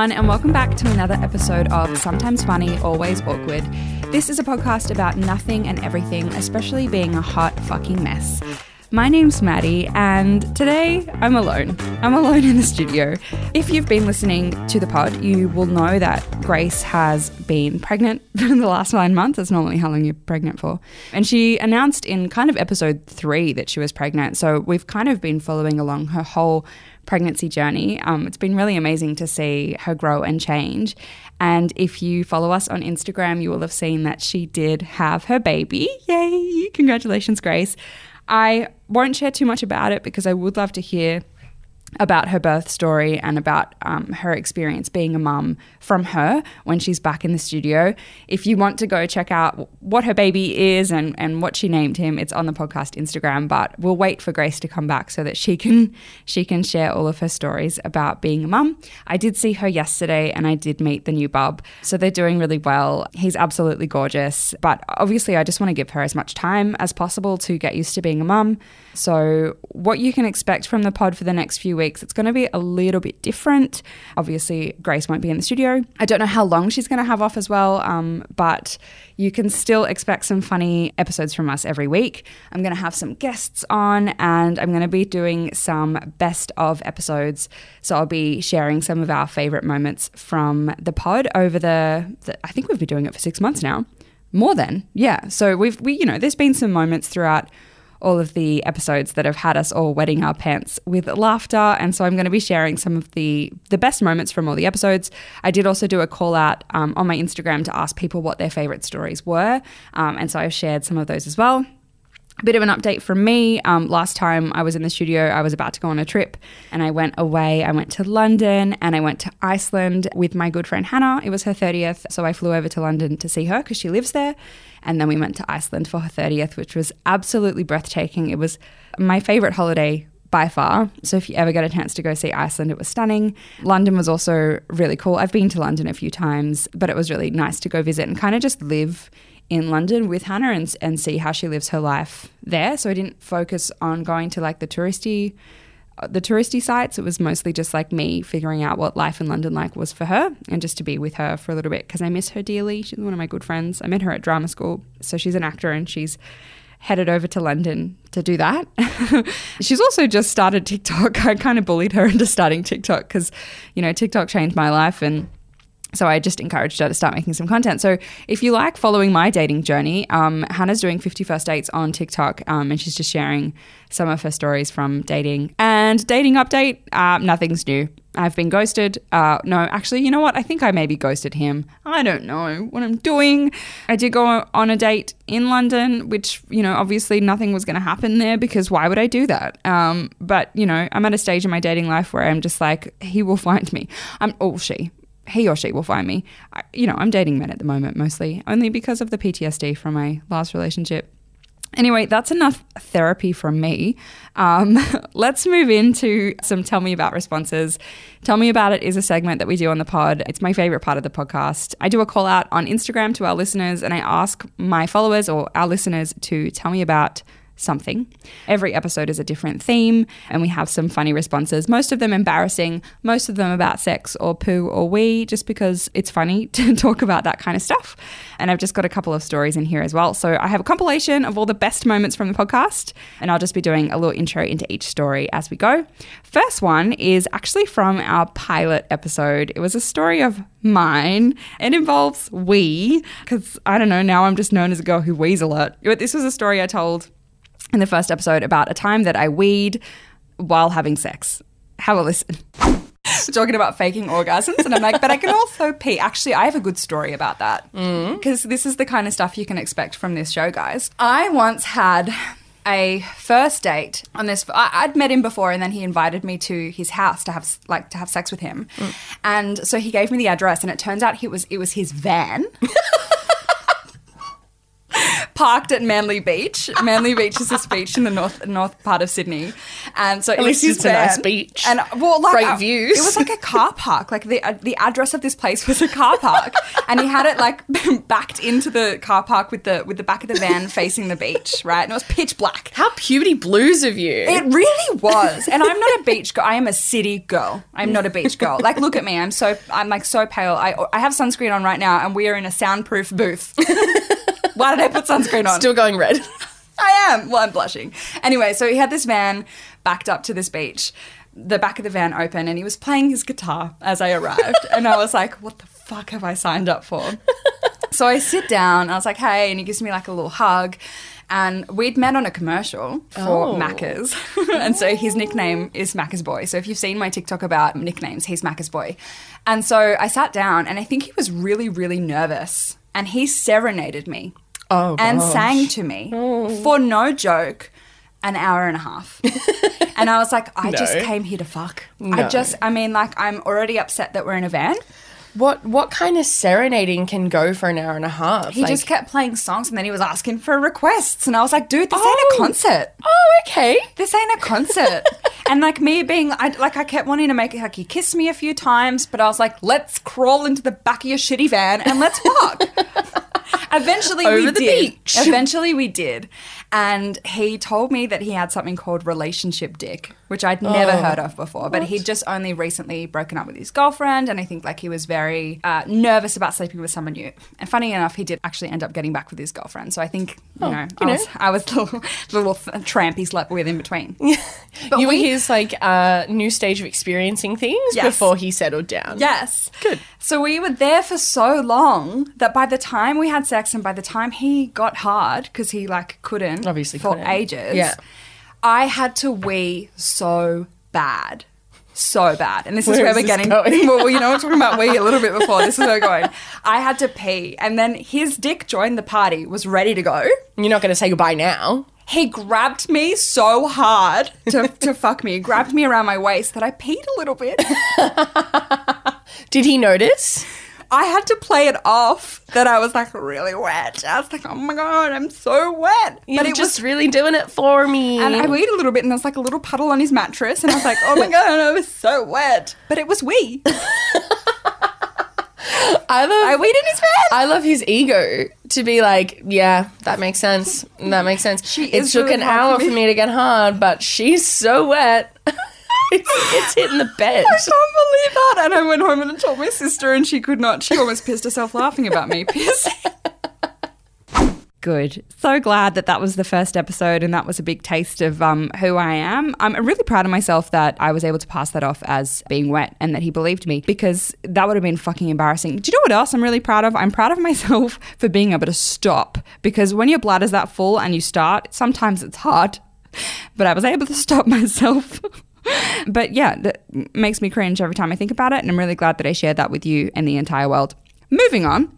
everyone, and welcome back to another episode of Sometimes Funny, Always Awkward. This is a podcast about nothing and everything, especially being a hot fucking mess. My name's Maddy, and today I'm alone. I'm alone in the studio. If you've been listening to the pod, you will know that Grace has been pregnant for the last nine months. That's normally how long you're pregnant for. And she announced in kind of episode three that she was pregnant. So we've kind of been following along her whole pregnancy journey. Um, it's been really amazing to see her grow and change. And if you follow us on Instagram, you will have seen that she did have her baby. Yay! Congratulations, Grace. I won't share too much about it because I would love to hear about her birth story and about um, her experience being a mum from her when she's back in the studio. If you want to go check out what her baby is and, and what she named him, it's on the podcast Instagram. But we'll wait for Grace to come back so that she can she can share all of her stories about being a mum. I did see her yesterday and I did meet the new bub, so they're doing really well. He's absolutely gorgeous, but obviously I just want to give her as much time as possible to get used to being a mum. So what you can expect from the pod for the next few weeks. It's going to be a little bit different. Obviously, Grace won't be in the studio. I don't know how long she's going to have off as well, um, but you can still expect some funny episodes from us every week. I'm going to have some guests on and I'm going to be doing some best of episodes. So I'll be sharing some of our favorite moments from the pod over the, the I think we've been doing it for six months now. More than, yeah. So we've, we, you know, there's been some moments throughout all of the episodes that have had us all wetting our pants with laughter. And so I'm going to be sharing some of the the best moments from all the episodes. I did also do a call out um, on my Instagram to ask people what their favorite stories were, um, and so I've shared some of those as well. A bit of an update from me. Um, last time I was in the studio, I was about to go on a trip and I went away. I went to London and I went to Iceland with my good friend Hannah. It was her 30th. So I flew over to London to see her because she lives there. And then we went to Iceland for her 30th, which was absolutely breathtaking. It was my favorite holiday by far. So if you ever get a chance to go see Iceland, it was stunning. London was also really cool. I've been to London a few times, but it was really nice to go visit and kind of just live in London with Hannah and, and see how she lives her life there. So I didn't focus on going to like the touristy the touristy sites. It was mostly just like me figuring out what life in London like was for her and just to be with her for a little bit because I miss her dearly. She's one of my good friends. I met her at drama school. So she's an actor and she's headed over to London to do that. she's also just started TikTok. I kind of bullied her into starting TikTok because, you know, TikTok changed my life and so I just encouraged her to start making some content. So if you like following my dating journey, um, Hannah's doing 50 first dates on TikTok, um, and she's just sharing some of her stories from dating. And dating update, uh, nothing's new. I've been ghosted. Uh, no, actually, you know what? I think I maybe ghosted him. I don't know what I'm doing. I did go on a date in London, which, you know, obviously nothing was going to happen there because why would I do that? Um, but, you know, I'm at a stage in my dating life where I'm just like, he will find me. I'm, oh, she he or she will find me. I, you know, I'm dating men at the moment mostly, only because of the PTSD from my last relationship. Anyway, that's enough therapy from me. Um, let's move into some Tell Me About responses. Tell Me About It is a segment that we do on the pod. It's my favorite part of the podcast. I do a call out on Instagram to our listeners and I ask my followers or our listeners to tell me about something. Every episode is a different theme, and we have some funny responses, most of them embarrassing, most of them about sex or poo or wee, just because it's funny to talk about that kind of stuff. And I've just got a couple of stories in here as well. So I have a compilation of all the best moments from the podcast, and I'll just be doing a little intro into each story as we go. First one is actually from our pilot episode. It was a story of mine. It involves wee, because I don't know, now I'm just known as a girl who wees a lot. But this was a story I told in the first episode about a time that I weed while having sex. Have a listen. talking about faking orgasms, and I'm like, but I can also pee. Actually, I have a good story about that because mm. this is the kind of stuff you can expect from this show, guys. I once had a first date on this. I, would met him before, and then he invited me to his house to have like to have sex with him, mm. and so he gave me the address, and it turns out it was it was his van. parked at Manly Beach. Manly Beach is this beach in the north north part of Sydney, and so at least it's a nice beach. And well, like Great uh, views. It was like a car park. Like the uh, the address of this place was a car park, and he had it like backed into the car park with the with the back of the van facing the beach, right? And it was pitch black. How puberty blues of you. It really was. And I'm not a beach girl. I am a city girl. I'm not a beach girl. Like, look at me. I'm so, I'm like so pale. I, I have sunscreen on right now and we are in a soundproof booth. Why did I put sunscreen on? Still going red. I am. Well, I'm blushing. Anyway, so he had this van backed up to this beach, the back of the van open, and he was playing his guitar as I arrived. and I was like, what the fuck have I signed up for? so I sit down, I was like, hey, and he gives me like a little hug. And we'd met on a commercial for Oh. Macca's. and so his nickname is Macca's Boy. So if you've seen my TikTok about nicknames, he's Macca's Boy. And so I sat down and I think he was really, really nervous. And he serenaded me Oh, and gosh. sang to me oh. for no joke an hour and a half. and I was like, I just came here to fuck. I just, I mean, like, I'm already upset that we're in a van. What what kind of serenading can go for an hour and a half? He Like- just kept playing songs and then he was asking for requests. And I was like, dude, this ain't Oh. a concert. Oh, okay. This ain't a concert. and like me being, I, like, I kept wanting to make it like he kissed me a few times, but I was like, let's crawl into the back of your shitty van and let's fuck. Eventually we the did. beach. Eventually we did. And he told me that he had something called relationship dick, which I'd never Oh. heard of before. But he'd just only recently broken up with his girlfriend, and I think like he was very uh, nervous about sleeping with someone new. And funny enough, he did actually end up getting back with his girlfriend. So I think you know, Oh, you I know. was I was the little, the little tramp he slept with in between. you were his like uh, new stage of experiencing things Yes. before he settled down. Yes. Good. So we were there for so long that by the time we had sex and by the time he got hard, because he like couldn't Obviously for couldn't. ages, Yeah. I had to wee so bad. So bad. And this is Where where is we're getting going? well, you know, we're talking about wee a little bit before. This is where we're going. I had to pee. And then his dick joined the party, was ready to go. You're not going to say goodbye now. He grabbed me so hard to, to fuck me. Grabbed me around my waist that I peed a little bit. Did he notice? I had to play it off that I was like really wet. I was like, oh my god, I'm so wet. You're but it just was, really doing it for me. and I weed a little bit, and there was like a little puddle on his mattress, and I was like, oh my god, I was so wet. But it was wee. I love I weed in his bed. I love his ego to be like, yeah, that makes sense. That makes sense. She it took really an hour for me. to get hard, but she's so wet. It's, it's hitting the bed. I can't believe that. And I went home and I told my sister, and she could not. She almost pissed herself laughing about me. Piss. Good. So glad that that was the first episode and that was a big taste of um, who I am. I'm really proud of myself that I was able to pass that off as being wet and that he believed me because that would have been fucking embarrassing. Do you know what else I'm really proud of? I'm proud of myself for being able to stop because when your bladder's that full and you start, sometimes it's hard. But I was able to stop myself. but yeah, that makes me cringe every time I think about it. And I'm really glad that I shared that with you and the entire world. Moving on.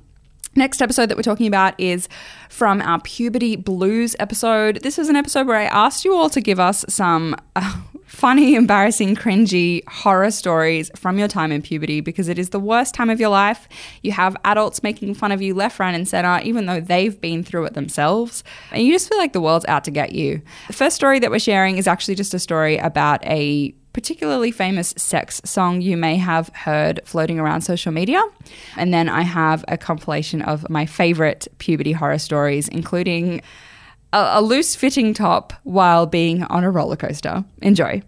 Next episode that we're talking about is from our puberty blues episode. This was an episode where I asked you all to give us some uh, funny, embarrassing, cringy horror stories from your time in puberty because it is the worst time of your life. You have adults making fun of you left, right, and center, even though they've been through it themselves. And you just feel like the world's out to get you. The first story that we're sharing is actually just a story about a particularly famous sex song you may have heard floating around social media. And then I have a compilation of my favorite puberty horror stories, including a, a loose fitting top while being on a roller coaster. Enjoy.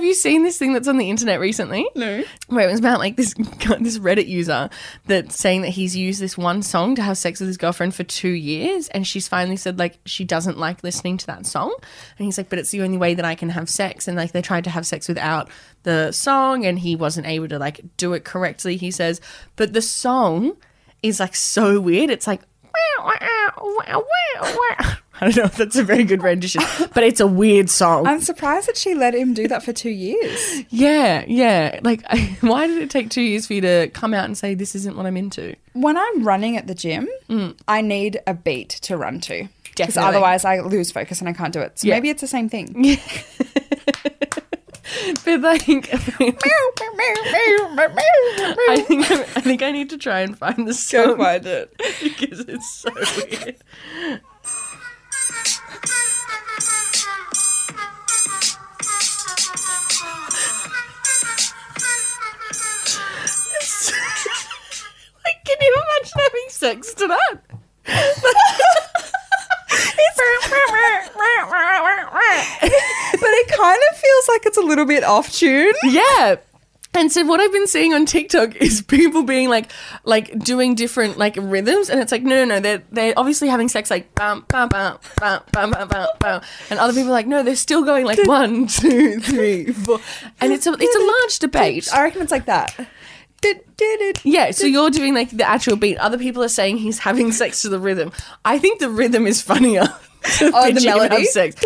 Have you seen this thing that's on the internet recently? No. Where it was about like this this Reddit user that's saying that he's used this one song to have sex with his girlfriend for two years, and she's finally said like she doesn't like listening to that song, and he's like, but it's the only way that I can have sex, and like they tried to have sex without the song, and he wasn't able to like do it correctly. He says, but the song is like so weird. It's like. I don't know if that's a very good rendition, but it's a weird song. I'm surprised that she let him do that for two years. Yeah, yeah. Like, why did it take two years for you to come out and say this isn't what I'm into? When I'm running at the gym, mm. I need a beat to run to. Because otherwise I lose focus and I can't do it. So Yeah. maybe it's the same thing. but like, I think I think I need to try and find the song. Go find it because it's so weird. Like, can you imagine having sex to that? it's kind of feels like it's a little bit off tune. Yeah. And so what I've been seeing on TikTok is people being like, like doing different like rhythms, and it's like no, no, no, they're they're obviously having sex like bam bam bam bam bam bam bam, and other people are like no, they're still going like one, two, three, four, and it's a it's a large debate. I reckon it's like that. Yeah, so you're doing like the actual beat. Other people are saying he's having sex to the rhythm. I think the rhythm is funnier. Oh, the melody? Sex.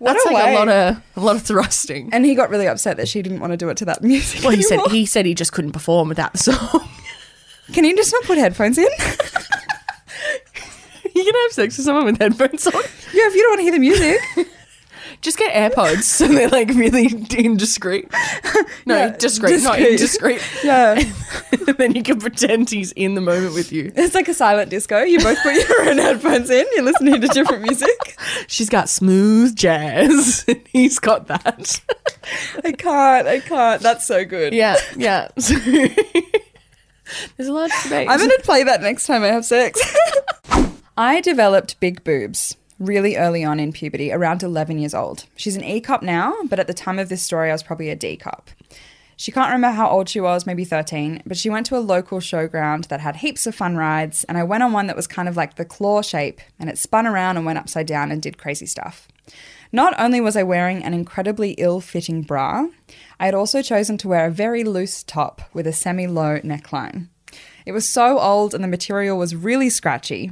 That's a like way. a lot of a lot of thrusting. And he got really upset that she didn't want to do it to that music. Well, he said he said he just couldn't perform without the song. Can you just not put headphones in? you can have sex with someone with headphones on. yeah, if you don't want to hear the music. Just get AirPods so they're like really indiscreet. No, Yeah, discreet, not discreet. indiscreet. Yeah. and then you can pretend he's in the moment with you. It's like a silent disco. You both put your own headphones in. You're listening to different music. She's got smooth jazz. and he's got that. I can't. I can't. That's so good. yeah, yeah. So- There's a lot large debate. I'm going to play that next time I have sex. I developed big boobs really early on in puberty, around 11 years old. She's an E cup now, but at the time of this story, I was probably a D cup. She can't remember how old she was, maybe 13, but she went to a local showground that had heaps of fun rides, and I went on one that was kind of like the claw shape, and it spun around and went upside down and did crazy stuff. Not only was I wearing an incredibly ill fitting bra, I had also chosen to wear a very loose top with a semi low neckline. It was so old and the material was really scratchy.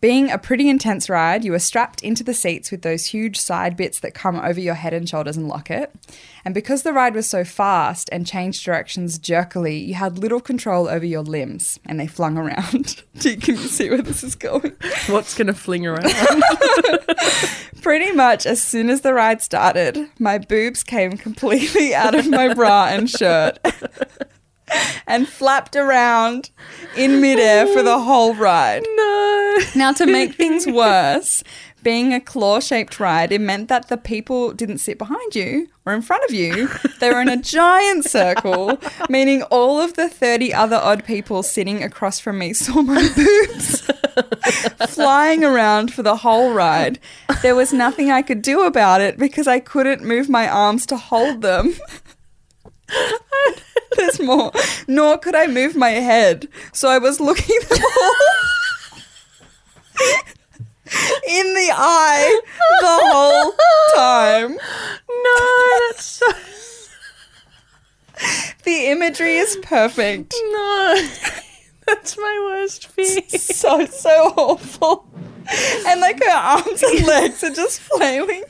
Being a pretty intense ride, you were strapped into the seats with those huge side bits that come over your head and shoulders and lock it. And because the ride was so fast and changed directions jerkily, you had little control over your limbs and they flung around. Do you, can you see where this is going? What's going to fling around? Pretty much as soon as the ride started, my boobs came completely out of my bra and shirt and flapped around in midair for the whole ride. no. Now, to make things worse, being a claw shaped ride, it meant that the people didn't sit behind you or in front of you. They were in a giant circle, meaning all of the 30 other odd people sitting across from me saw my boobs flying around for the whole ride. There was nothing I could do about it because I couldn't move my arms to hold them. There's more. Nor could I move my head. So I was looking them all in the eye the whole time. No, that's so. The imagery is perfect. No. That's my worst fear. So, so awful. And like her arms and legs are just flailing.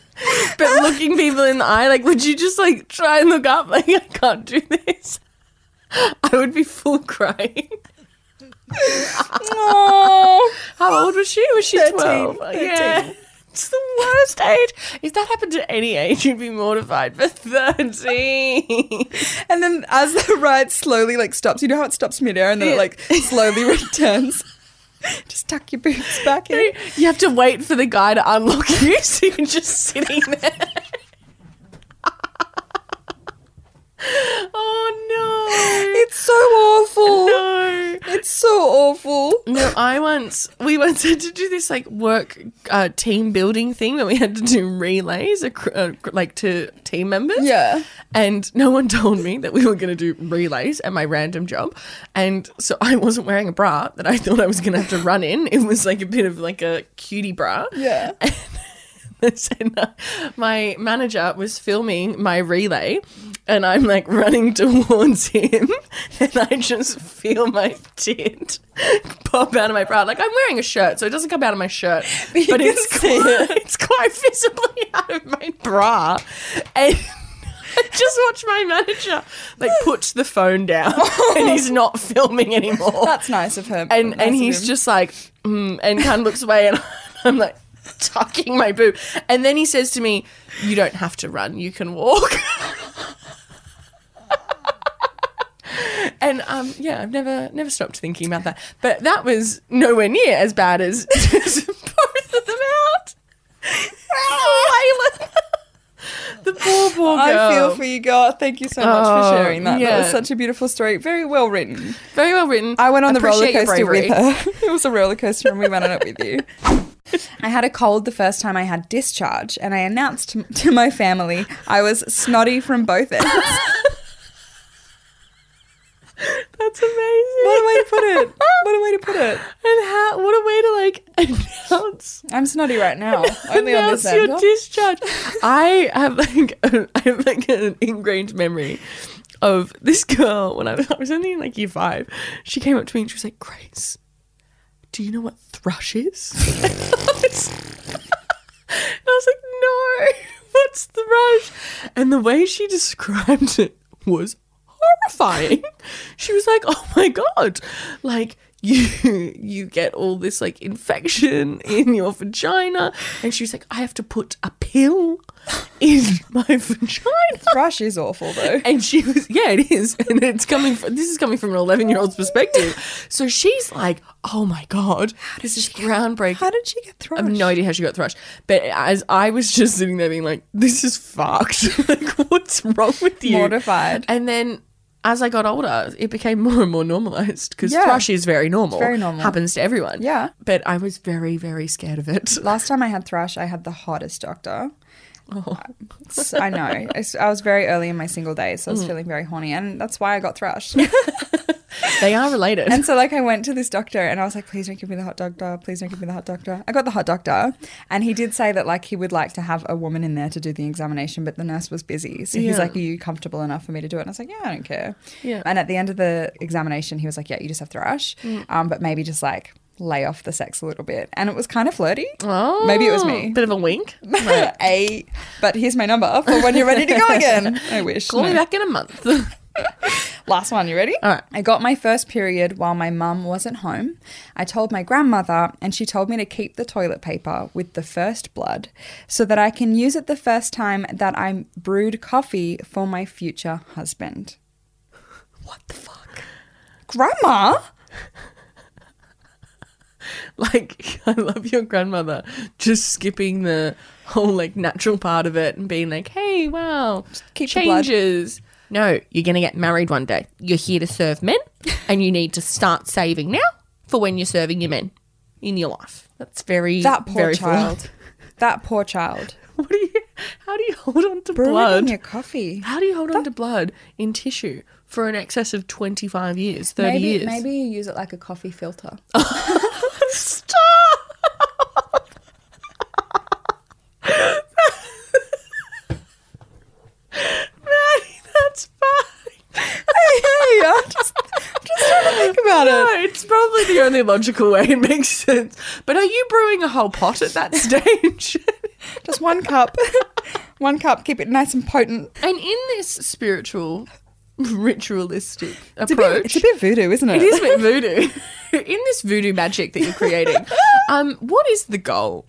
But looking people in the eye, like, would you just like try and look up? Like, I can't do this. I would be full crying. How old was she? Was she 13, 12? 13. Yeah. It's the worst age. If that happened to any age, you'd be mortified. But 13. And then as the ride slowly like stops, you know how it stops midair and then it like slowly returns. Just tuck your boots back in. You have to wait for the guy to unlock you so you can just sitting there. Oh no. It's so awful. no. It's so awful. No, I once we once had to do this like work uh, team building thing where we had to do relays uh, like to team members. Yeah. And no one told me that we were going to do relays at my random job. And so I wasn't wearing a bra that I thought I was going to have to run in. It was like a bit of like a cutie bra. Yeah. and uh, my manager was filming my relay and I'm like running towards him and I just feel my tit pop out of my bra. Like I'm wearing a shirt, so it doesn't come out of my shirt, But you but it's quite, it's quite visibly out of my bra. And I just watch my manager like put the phone down and he's not filming anymore That's nice of him. and Nice and he's him. just like mm, and kind of looks away and I'm like tucking my boob and then he says to me you don't have to run you can walk and um yeah I've never never stopped thinking about that but that was nowhere near as bad as both of them out the Poor, poor girl. I feel for you, girl. Thank you so much Oh, for sharing that. That was such a beautiful story. Very well written. Very well written. I went on the roller coaster with her. it was a roller coaster and we went on it with you. I had a cold the first time I had discharge, and I announced to, my family I was snotty from both ends. That's amazing. what a way to put it! What a way to put it! And how? What a way to like announce I'm snotty right now. Only on announce this your end. discharge. I have like a, I have like an ingrained memory of this girl when I was, I was only in like year five. She came up to me and she was like, "Grace, do you know what thrush is?" and I was, I was like, "No, what's thrush?" And the way she described it was horrifying. She was like, "Oh my god, like." You you get all this like infection in your vagina, and she was like, "I have to put a pill in my vagina." Thrush is awful though. And she was, yeah, it is, and it's coming from this is coming from an eleven year old's perspective. So she's like, "Oh my god, how does this is groundbreaking." How did she get thrush? I have no idea how she got thrush. But as I was just sitting there being like, this is fucked. like, what's wrong with you? Mortified. And then as I got older, it became more and more normalized because Yeah. thrush is very normal. very normal. Happens to everyone. Yeah. But I was very, very scared of it. Last time I had thrush, I had the hottest doctor. Oh. I know. I was very early in my single days, Mm. so I was feeling very horny, and that's why I got thrush. They are related. and so, like, I went to this doctor, and I was like, "Please don't give me the hot doctor. Please don't give me the hot doctor." I got the hot doctor, and he did say that like he would like to have a woman in there to do the examination, but the nurse was busy, so he's like, "Are you comfortable enough for me to do it?" And I was like, "Yeah, I don't care." Yeah. And at the end of the examination, he was like, "Yeah, you just have thrush, Mm. um, but maybe just like." Lay off the sex a little bit, and it was kind of flirty. oh, Maybe it was me. Bit of a wink. a, but here's my number for when you're ready to go again. I wish. Call me No. back in a month. Last one, you ready? All right. I got my first period while my mum wasn't home. I told my grandmother, and she told me to keep the toilet paper with the first blood so that I can use it the first time that I brewed coffee for my future husband. what the fuck? Grandma? Like, I love your grandmother just skipping the whole like natural part of it and being like, hey, wow, keep the blood. changes. No, you're going to get married one day. You're here to serve men and you need to start saving now for when you're serving your men in your life. That's very, That poor very full on. child. That poor child. What do you, how do you hold on to Brew it in blood? your coffee. How do you hold on to blood in tissue for an excess of 25 years, 30 Maybe, years? maybe you use it like a coffee filter. Stop! Maddy, that's fine. hey, hey, I'm just, I'm just trying to think about it. No, it's probably the only logical way. It makes sense. But are you brewing a whole pot at that stage? Just one cup. one cup. Keep it nice and potent. and in this spiritual, ritualistic It's a, bit, approach, it's a bit voodoo, isn't it? It is a bit voodoo. In this voodoo magic that you're creating, um, what is the goal?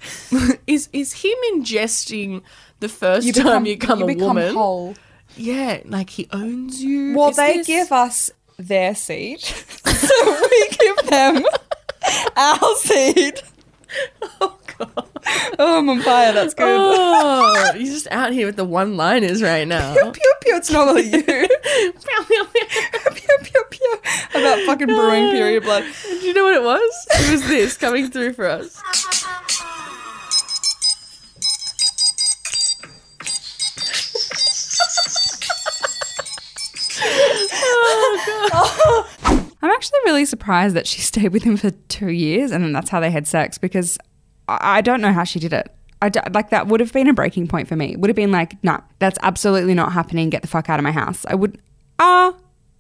is is him ingesting the first time you become a become woman? whole. Yeah, like he owns you. Well, Is they this- give us their seed, so we give them our seed. Oh god. Oh, I'm on fire. That's good. Oh, you're just out here with the one-liners right now. Pew pew pew. It's normally you. pew pew pew. About fucking brewing period blood. Do you know what it was? It was this coming through for us. Actually really surprised that she stayed with him for two years and then that's how they had sex because I, don't know how she did it. I d- like that would have been a breaking point for me. Would have been like, nah, that's absolutely not happening. Get the fuck out of my house. I would, ah,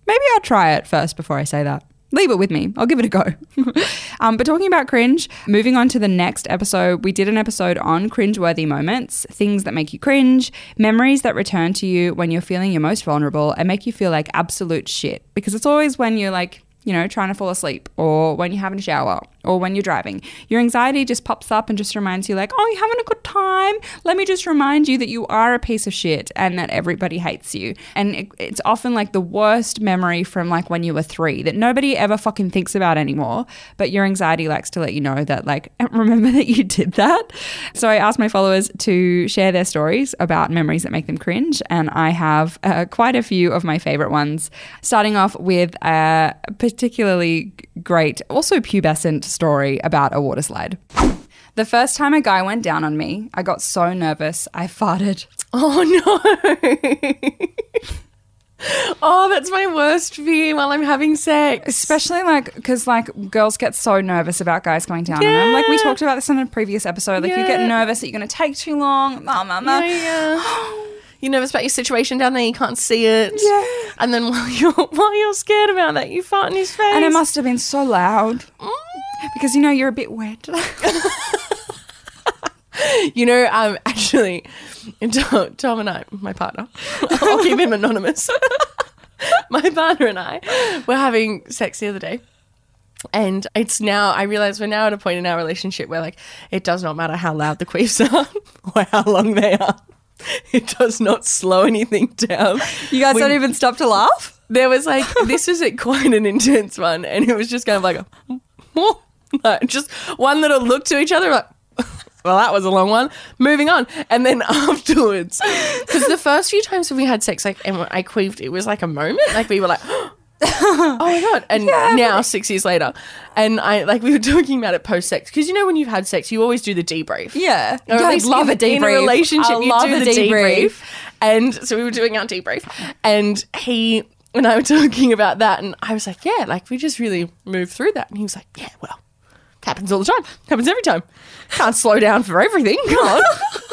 maybe I'll try it first before I say that. Leave it with me. I'll give it a go. um, but talking about cringe, moving on to the next episode, we did an episode on cringeworthy moments, things that make you cringe, memories that return to you when you're feeling your most vulnerable and make you feel like absolute shit. Because it's always when you're like you know, trying to fall asleep or when you're having a shower or when you're driving. Your anxiety just pops up and just reminds you, like, oh, you're having a good time. Let me just remind you that you are a piece of shit and that everybody hates you. And it, it's often like the worst memory from like when you were three that nobody ever fucking thinks about anymore. But your anxiety likes to let you know that, like, remember that you did that. So I asked my followers to share their stories about memories that make them cringe. And I have uh, quite a few of my favorite ones, starting off with a particularly great, also pubescent story about a water slide. The first time a guy went down on me, I got so nervous, I farted. Oh no. oh, that's my worst fear while I'm having sex. Especially like because like girls get so nervous about guys going down on them. Like we talked about this in a previous episode. Like you get nervous that you're going to take too long. Blah, blah. Yeah, yeah. You're nervous about your situation down there, you can't see it. Yeah. And then while you're while you're scared about that, you fart in his face. And it must have been so loud Mm. because you know you're a bit wet. You know, um, actually, Tom, Tom and I, my partner, I'll keep him anonymous. my partner and I were having sex the other day. And it's now, I realize we're now at a point in our relationship where, like, it does not matter how loud the queefs are or how long they are. It does not slow anything down. you guys We- don't even stop to laugh. There was like, this was a, quite an intense one. And it was just kind of like a, like, just one little look to each other, like, well, that was a long one. Moving on. And then afterwards, because the first few times when we had sex, like, and I queefed, it was like a moment. Like, we were like, my God. And now, six years later, and I, like, we were talking about it post sex. Because you know, when you've had sex, you always do the debrief. Yeah. Or I love in, a debrief. In a relationship, I you love do a the debrief. And so we were doing our debrief, and he and I were talking about that, and I was like, "Yeah, like we just really moved through that." And he was like, "Yeah, well, happens all the time. Happens every time. Can't slow down for everything. Come on."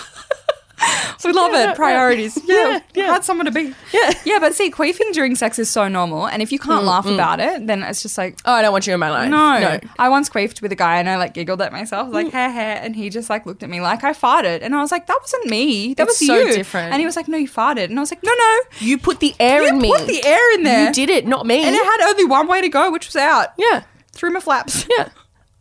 We love Yeah, it. Priorities. Yeah. Yeah, yeah. Had someone to be. Yeah. Yeah, but see, queefing during sex is so normal. And if you can't mm, laugh mm. about it, then it's just like, oh, I don't want you in my life. no. no. I once queefed with a guy and I like giggled at myself. Like, mm. heh heh. And he just like looked at me like I farted. And I was like, that wasn't me. That It's was so you. different. And he was like, no, you farted. And I was like, no, no. You put the air You in me. You put the air in there. You did it, not me. And it had only one way to go, which was out. yeah, Through my flaps. yeah.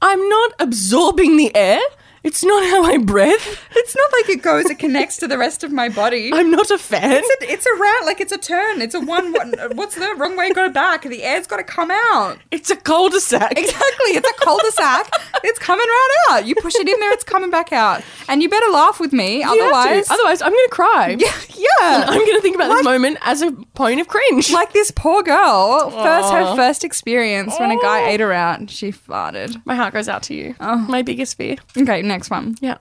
I'm not absorbing the air. It's not how I breathe. It's not like it goes, it connects to the rest of my body. I'm not a fan. It's a, it's a round, like it's a turn. It's a one, one. What's the wrong way to go back? The air's got to come out. It's a cul-de-sac. Exactly. It's a cul-de-sac. it's coming right out. You push it in there, it's coming back out. And you better laugh with me. You otherwise, otherwise, I'm going to cry. yeah, yeah. I'm going to think about Like- this moment as a point of cringe. like this poor girl, first her first experience when a guy ate her out, she farted. My heart goes out to you. Oh. My biggest fear. Okay, next one. Yeah.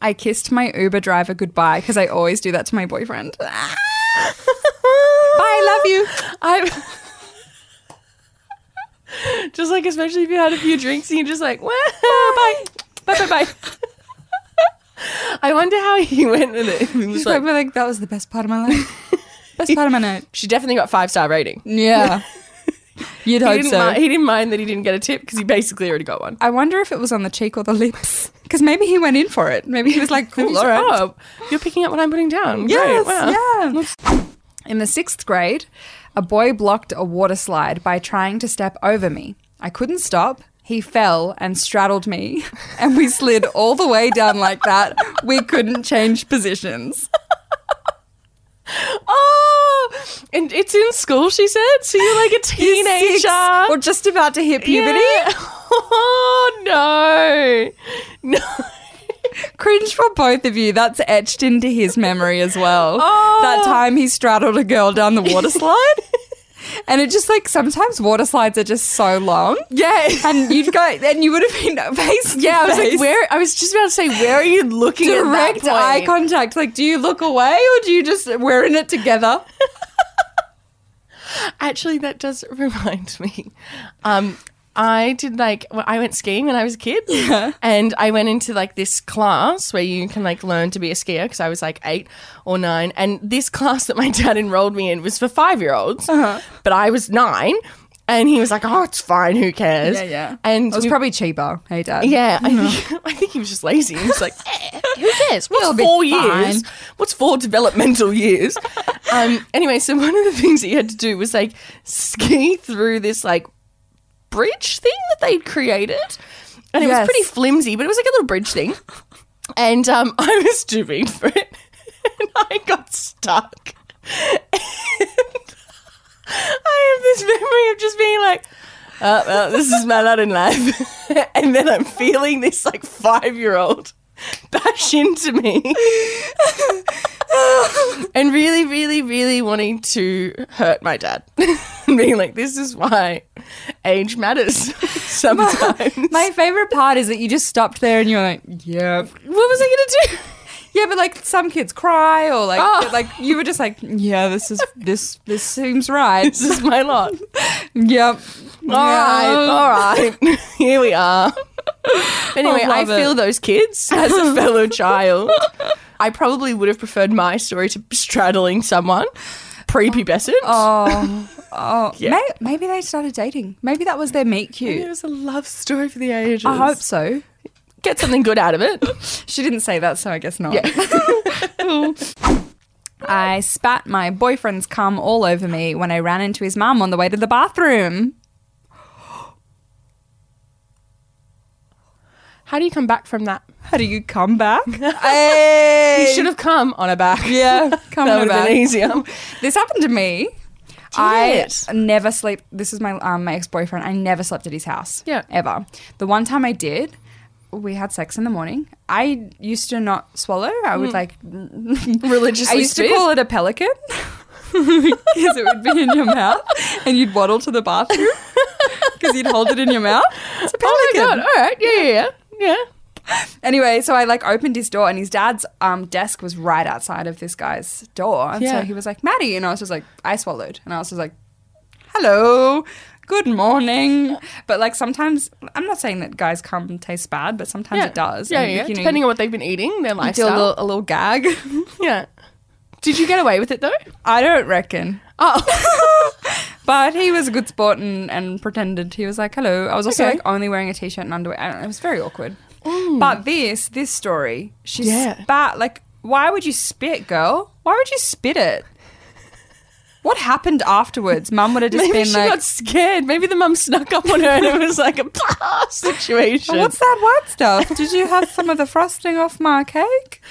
I kissed my Uber driver goodbye because I always do that to my boyfriend. Bye, I love you. I just like especially if you had a few drinks and you're just like, well, bye, bye, bye, bye. I wonder how he went with it. He was like, probably like, that was the best part of my life. best part of my night. she definitely got five star rating. Yeah. You'd He hope didn't, so. he didn't mind that he didn't get a tip because he basically already got one. I wonder if it was on the cheek or the lips. Because maybe he went in for it. Maybe he was like, cool, all right. Oh, you're picking up what I'm putting down. Yes. Wow. yeah. In the sixth grade, a boy blocked a water slide by trying to step over me. I couldn't stop. He fell and straddled me, and we slid all the way down like that. We couldn't change positions. Oh, and it's in school, she said. So you're like a teenager. or just about to hit puberty. Yeah. Oh no, no. Cringe for both of you. That's etched into his memory as well. Oh. That time he straddled a girl down the water slide. and it just like sometimes water slides are just so long. Yeah. And you'd go, and you would have been face Yeah, I was like, where? I was just about to say, where are you looking direct eye contact. Like, do you look away or do you just we're in it together? Actually, that does remind me. Um, I did like well, I went skiing when I was a kid, Yeah. and I went into like this class where you can like learn to be a skier because I was like eight or nine, and this class that my dad enrolled me in was for five year olds, Uh-huh. but I was nine, and he was like, "Oh, it's fine, who cares?" Yeah, yeah. and It was we- probably cheaper. Hey, Dad. Yeah, I think, I think he was just lazy. He was like, "Eh, who cares? It'll What's be four fine." years? What's four developmental years? um, anyway, so one of the things that you had to do was like ski through this like bridge thing that they'd created. And it Yes. was pretty flimsy, but it was like a little bridge thing. And um, I was too big for it. And I got stuck. And I have this memory of just being like, oh, well, this is my lot in life. and then I'm feeling this like five year old bash into me. and really, really, really wanting to hurt my dad. being like, this is why age matters sometimes. My favorite part is that you just stopped there and you're like, yeah. what was I going to do? Yeah, but like some kids cry or like Oh. like you were just like, yeah, this is this this seems right. This is my lot. yep. All right, all right. Here we are. Anyway, I, it. feel those kids as a fellow child. I probably would have preferred my story to straddling someone prepubescent. Oh, oh. Yeah. May- maybe they started dating. Maybe that was their meet cute. It was a love story for the ages. I hope so. Get something good out of it. She didn't say that, so I guess not. Yeah. I spat my boyfriend's cum all over me when I ran into his mum on the way to the bathroom. How do you come back from that? How do you come back? hey! You should have come on a back. Yeah, come that on have back. been easier. This happened to me. I never sleep. This is my um, my ex boyfriend. I never slept at his house. Yeah. ever. The one time I did, we had sex in the morning. I used to not swallow. I would like Religiously I used to call it a pelican because it would be in your mouth and you'd waddle to the bathroom because you'd hold it in your mouth. It's a Oh my god! All right, yeah, yeah, yeah. Yeah. Anyway, so I like opened his door and his dad's um, desk was right outside of this guy's door. And Yeah. so he was like, Maddy. And I was just like, I swallowed. And I was just like, hello, good morning. But like sometimes, I'm not saying that guys come taste bad, but sometimes it does. Yeah, And, yeah. you know, Depending on what they've been eating, their you do a lifestyle. little, a little gag. yeah. Did you get away with it though? I don't reckon. Oh, But he was a good sport and, and pretended he was like, hello. I was also Okay. like only wearing a t shirt and underwear. I don't know, it was very awkward. But this, this story, she Yeah. spat, like, why would you spit, girl? Why would you spit it? What happened afterwards? Mum would have just maybe been she like, got scared. Maybe the mum snuck up on her and it was like a situation. "Oh, what's that white stuff? Did you have some of the frosting off my cake?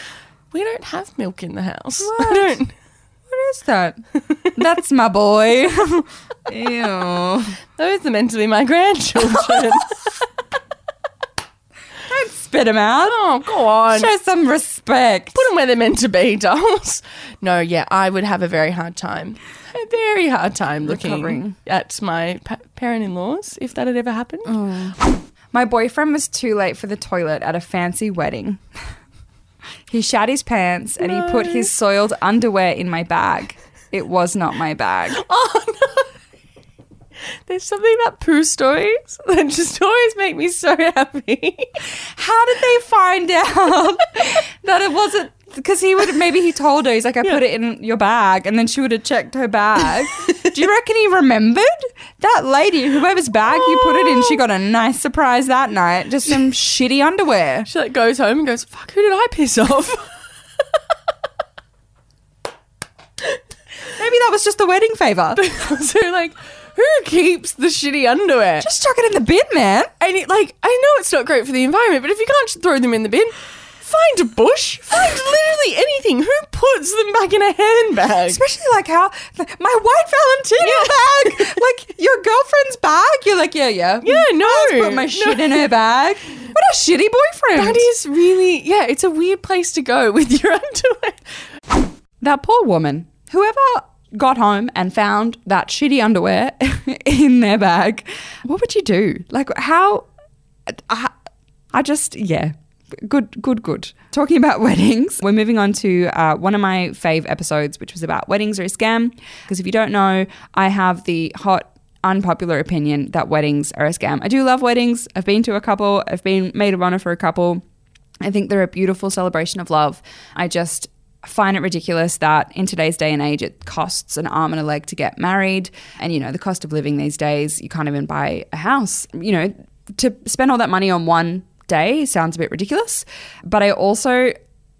we don't have milk in the house. What? I don't. What is that? That's my boy. Ew. Those are meant to be my grandchildren. Don't spit them out. oh, go on. Show some respect. Put them where they're meant to be, dolls. No, yeah, I would have a very hard time. A very hard time looking Recovering. at my pa- parent-in-laws if that had ever happened. Oh. My boyfriend was too late for the toilet at a fancy wedding. He shat his pants and he put his soiled underwear in my bag. It was not my bag. Oh no. There's something about poo stories that just always make me so happy. How did they find out that it wasn't? Because he would maybe he told her he's like I put it in your bag, and then she would have checked her bag. Do you reckon he remembered that lady, whoever's bag you put it in? She got a nice surprise that night, just some shitty underwear. She like goes home and goes, "Fuck, who did I piss off?" Maybe that was just a wedding favor. so like, who keeps the shitty underwear? Just chuck it in the bin, man. And it, like, I know it's not great for the environment, but if you can't just throw them in the bin, find a bush, find literally anything. Who puts them back in a handbag? Especially like how my white Valentino bag, like your girlfriend's bag. You're like, yeah, yeah, Yeah, no, I'll put my no. shit in her bag. What a shitty boyfriend. That is really, yeah, it's a weird place to go with your underwear. that poor woman. Whoever got home and found that shitty underwear in their bag, what would you do? Like how? I, I just yeah. Good, good, good. Talking about weddings, we're moving on to uh, one of my fave episodes, which was about weddings are a scam. Because if you don't know, I have the hot, unpopular opinion that weddings are a scam. I do love weddings. I've been to a couple. I've been maid of honor for a couple. I think they're a beautiful celebration of love. I just find it ridiculous that in today's day and age it costs an arm and a leg to get married and you know the cost of living these days you can't even buy a house you know to spend all that money on one day sounds a bit ridiculous but i also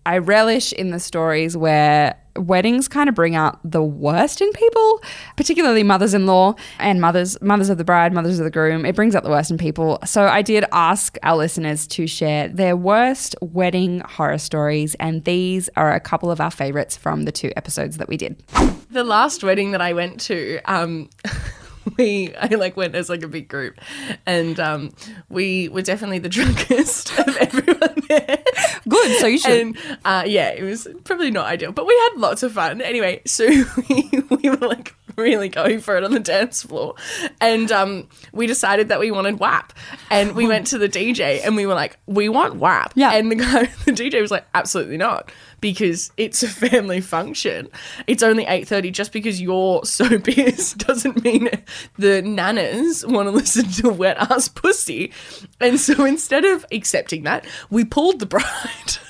i relish in the stories where weddings kind of bring out the worst in people, particularly mothers-in-law and mothers mothers of the bride, mothers of the groom. It brings out the worst in people. So I did ask our listeners to share their worst wedding horror stories and these are a couple of our favorites from the two episodes that we did. The last wedding that I went to, um, we I like went as like a big group, and um, we were definitely the drunkest of everyone there. Good, so you should. And uh, yeah, it was probably not ideal, but we had lots of fun. Anyway, so we, we were like really going for it on the dance floor, and um, we decided that we wanted WAP, and we went to the DJ and we were like, we want WAP, Yeah. and the guy, the DJ was like, absolutely not. Because it's a family function. It's only eight thirty. Just because you're so pissed doesn't mean the nanas want to listen to wet ass pussy. And so instead of accepting that, we pulled the bride.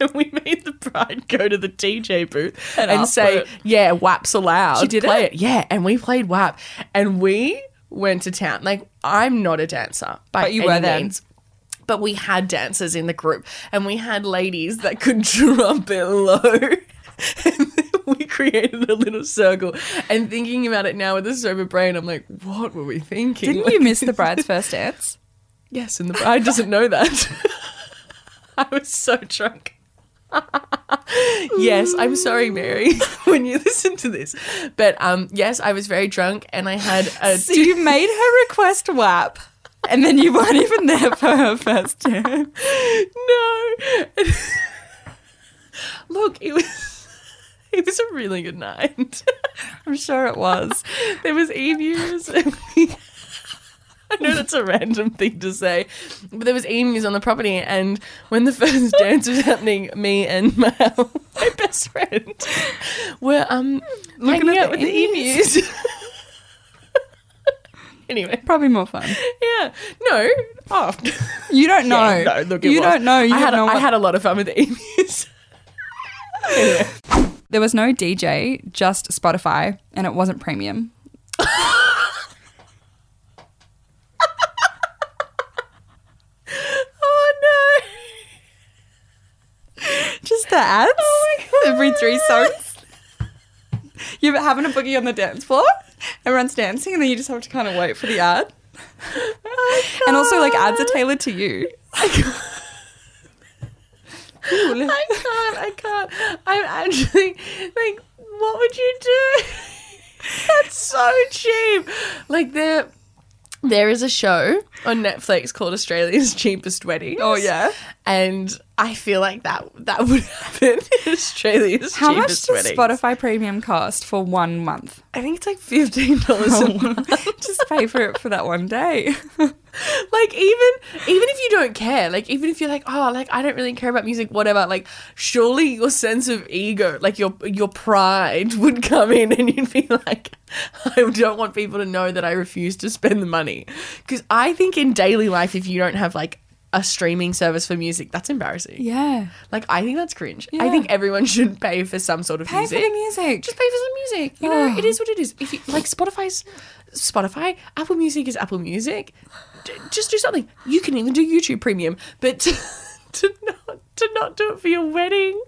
And we made the bride go to the DJ booth And and, say, it. "Yeah, WAP's allowed." She did Play it? Yeah, and we played WAP, and we went to town. Like I'm not a dancer, by But you any were then. means. But we had dancers in the group, and we had ladies that could drop it low. And we created a little circle. And thinking about it now with a sober brain, I'm like, what were we thinking? Didn't Like, you miss the bride's first dance? Yes, and the bride doesn't know that. I was so drunk. yes, I'm sorry, Mary, when you listen to this. But um, yes, I was very drunk and I had a. So you made her request WAP, and then you weren't even there for her first dance. no. Look, it was. It was a really good night. I'm sure it was. there was and we- I know that's a random thing to say, but there was emus on the property, and when the first dance was happening, me and my, my best friend were um Looking hanging at out the with the emus. anyway, Probably more fun. yeah, no, oh, You don't know. Yeah, no, look, you was. don't know. You I had know. I had a lot of fun with the emus. anyway. there was no DJ, just Spotify, and it wasn't premium. Oh no. Just the ads. Oh my God. Every three songs. You're having a boogie on the dance floor. Everyone's dancing, and then you just have to kind of wait for the ad. Oh and also, like ads are tailored to you. I can't. I can't. I'm actually like, what would you do? That's so cheap. Like there, there is a show on Netflix called Australia's Cheapest Wedding. Oh, yeah? and I feel like that that would happen in Australia's How much cheapest does. Spotify Premium cost for one month? I think it's like fifteen dollars a month. just pay for it for that one day. like even even if you don't care like even if you're like oh like i don't really care about music whatever like surely your sense of ego like your your pride would come in and you'd be like i don't want people to know that i refuse to spend the money because i think in daily life if you don't have like a streaming service for music that's embarrassing yeah. like i think that's cringe i think everyone should pay for some sort of Pay music for the music. just pay for some music. You know, Oh. it is what it is. If you like Spotify's Spotify, Apple Music is Apple Music. Just do something. You can even do YouTube Premium, but to, to not to not do it for your wedding.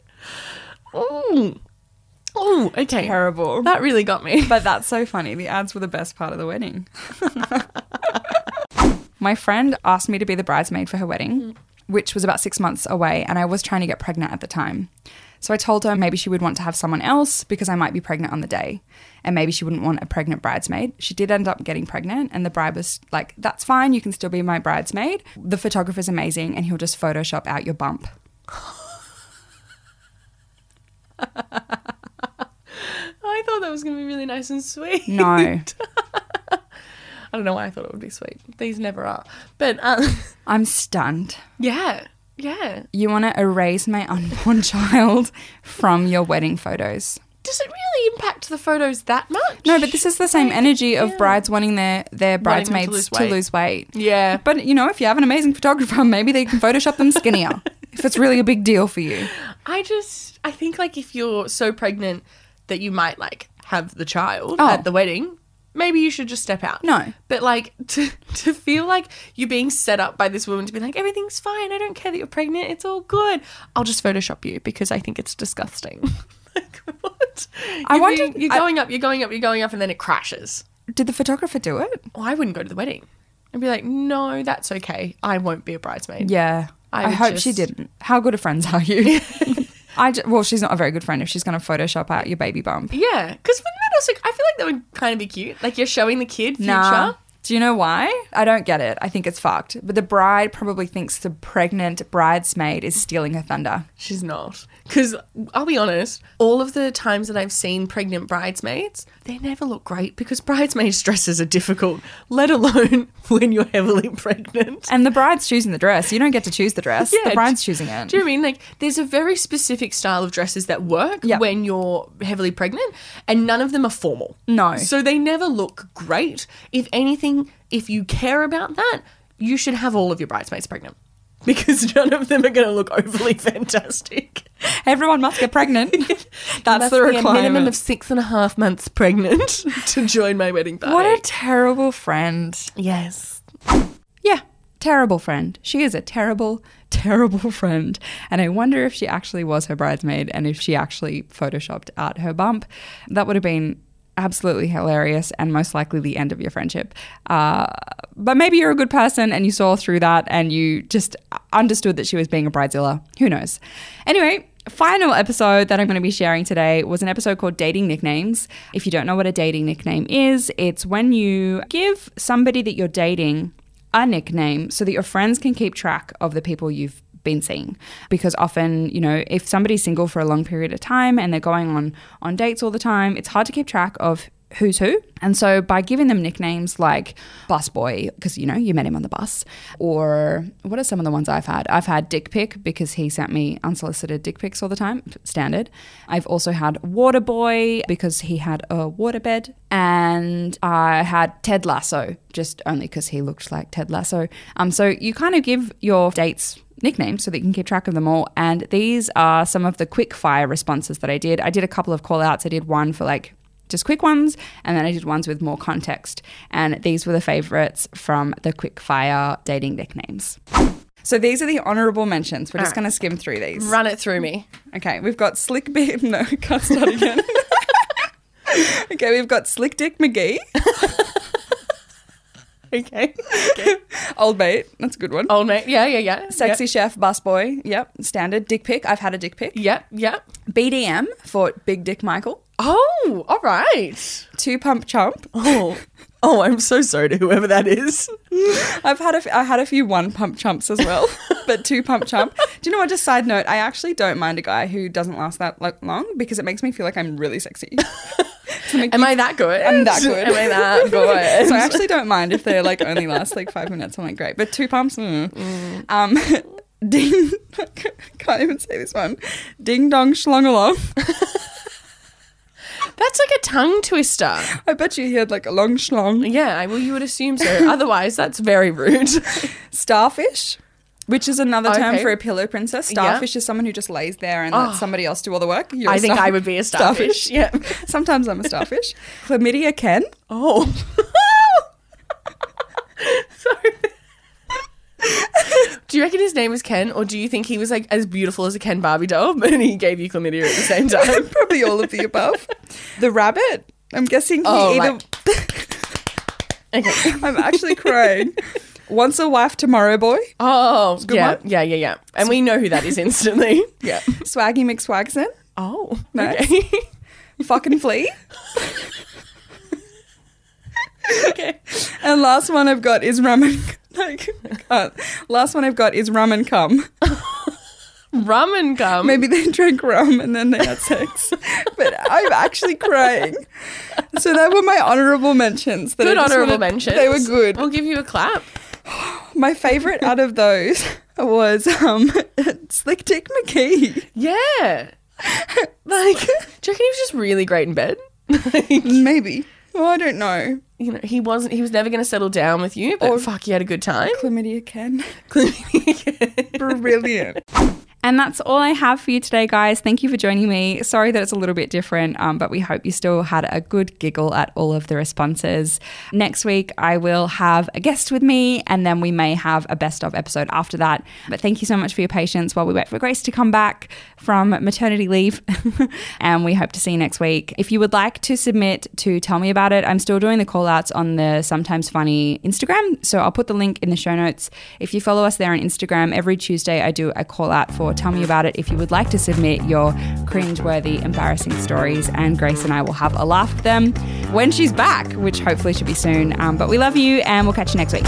Oh, oh, okay. terrible. That really got me. But that's so funny. The ads were the best part of the wedding. My friend asked me to be the bridesmaid for her wedding, mm. which was about six months away, and I was trying to get pregnant at the time. So I told her maybe she would want to have someone else because I might be pregnant on the day, and maybe she wouldn't want a pregnant bridesmaid. She did end up getting pregnant, and the bride was like, That's fine, you can still be my bridesmaid. The photographer's amazing, and he'll just Photoshop out your bump. I thought that was going to be really nice and sweet. No. I don't know why I thought it would be sweet. These never are. But um, I'm stunned. yeah, yeah. You want to erase my unborn child from your wedding photos. Does it really impact the photos that much? No, but this is the same energy of yeah. brides wanting their, their Wanting to bridesmaids lose to lose weight. Yeah. But you know, if you have an amazing photographer, maybe they can Photoshop them skinnier. if it's really a big deal for you. I just I think like if you're so pregnant that you might like have the child Oh. at the wedding, maybe you should just step out. No. But like to to feel like you're being set up by this woman to be like everything's fine. I don't care that you're pregnant. It's all good. I'll just photoshop you because I think it's disgusting. like what? I You're, wonder. being- you're going up, you're going up, you're going up, and then it crashes. did the photographer do it? Well, I wouldn't go to the wedding. I'd be like, no, that's okay. I won't be a bridesmaid. Yeah. I I, hope she didn't. How good of friends are you? I j- well, she's not a very good friend if she's going to Photoshop out your baby bump. Yeah, because wouldn't that also? I feel like that would kind of be cute. Like you're showing the kid future. Nah. Do you know why? I don't get it. I think it's fucked. But the bride probably thinks the pregnant bridesmaid is stealing her thunder. She's not. Because I'll be honest, all of the times that I've seen pregnant bridesmaids, they never look great because bridesmaids' dresses are difficult, let alone when you're heavily pregnant. And the bride's choosing the dress. You don't get to choose the dress. Yeah, the bride's choosing it. Do you know I mean? Like, there's a very specific style of dresses that work Yep. when you're heavily pregnant, and none of them are formal. No. So they never look great. If anything, if you care about that, you should have all of your bridesmaids pregnant. Because none of them are going to look overly fantastic. Everyone must get pregnant. That's the requirement. a minimum of six and a half months pregnant to join my wedding party. what a terrible friend. yes. Yeah, terrible friend. She is a terrible, terrible friend. And I wonder if she actually was her bridesmaid and if she actually photoshopped out her bump. That would have been absolutely hilarious and most likely the end of your friendship. Uh, but maybe you're a good person and you saw through that and you just understood that she was being a bridezilla. Who knows? Anyway, final episode that I'm going to be sharing today was an episode called Dating Nicknames. If you don't know what a dating nickname is, it's when you give somebody that you're dating a nickname so that your friends can keep track of the people you've been seeing. Because often you know if somebody's single for a long period of time and they're going on on dates all the time it's hard to keep track of who's who and so by giving them nicknames like busboy because you know you met him on the bus or what are some of the ones i've had i've had dick pic because he sent me unsolicited dick pics all the time standard i've also had water boy because he had a waterbed and i had ted lasso just only because he looked like ted lasso um so you kind of give your dates nicknames so that you can keep track of them all. And these are some of the quick fire responses that I did. I did a couple of call outs. I did one for like just quick ones, and then I did ones with more context. And these were the favorites from the quick fire dating nicknames. So these are the honorable mentions. We're just All right. going to skim through these. Run it through me. Okay, we've got Slick Beard. No, can't start again. okay, we've got Slick Dick McGee. Okay. Old Mate. That's a good one. Old mate. Yeah, yeah, yeah. Sexy Chef Busboy. Yep, standard. Dick pic. I've had a dick pic. Yep, yep. BDM for Big Dick Michael. Oh, all right. Two Pump Chump. Oh, oh, I'm so sorry to whoever that is. I've had a f- I had a few one pump chumps as well, but two pump chump. Do you know what? Just side note, I actually don't mind a guy who doesn't last that like long because it makes me feel like I'm really sexy. So Am I that good? I'm that good. Am I that good? so I actually don't mind if they're like only last like five minutes. I'm like great, but two pumps. Mm. Um, ding. Can't even say this one. Ding dong schlong along. That's like a tongue twister. I bet you he had like a long schlong. Yeah, I- well, you would assume so. Otherwise, that's very rude. Starfish. Which is another term Okay. for a pillow princess. Starfish is someone who just lays there and Oh. lets somebody else do all the work. You're a I think star- I would be a starfish. Yeah. Sometimes I'm a starfish. Chlamydia Ken. Oh. Sorry. do you reckon his name was Ken, or do you think he was like as beautiful as a Ken Barbie doll, but he gave you chlamydia at the same time? Probably all of the above. The rabbit. I'm guessing he Oh, either. okay. I'm actually crying. Once a wife, tomorrow boy. Oh, good yeah, one. yeah, yeah, yeah. And we know who that is instantly. yeah. Swaggy McSwagson. Oh, Nice. okay. Fucking flea. okay. And last one I've got is rum and. Like, uh, last one I've got is rum and cum. Rum and cum. Maybe they drank rum and then they had sex. but I'm actually crying. So that were my honorable mentions. That Good honorable wanted- mentions. They were good. We'll give you a clap. My favorite out of those was um, Slick Dick McKee. Yeah. Like, do you reckon he was just really great in bed? like, Maybe. Well, I don't know. you know, he wasn't. He was never going to settle down with you, but Or- fuck, you had a good time. Chlamydia Ken. okay. Brilliant. And that's all I have for you today, guys. Thank you for joining me. Sorry that it's a little bit different, um, but we hope you still had a good giggle at all of the responses. Next week, I will have a guest with me, and then we may have a best of episode after that. But thank you so much for your patience while we wait for Grace to come back from maternity leave. and we hope to see you next week. If you would like to submit to tell me about it, I'm still doing the call outs on the Sometimes Funny Instagram. So I'll put the link in the show notes. If you follow us there on Instagram, every Tuesday I do a call out for Tell Me About It if you would like to submit your cringe-worthy, embarrassing stories, and Grace and I will have a laugh at them when she's back, which hopefully should be soon. Um, but we love you, and we'll catch you next week.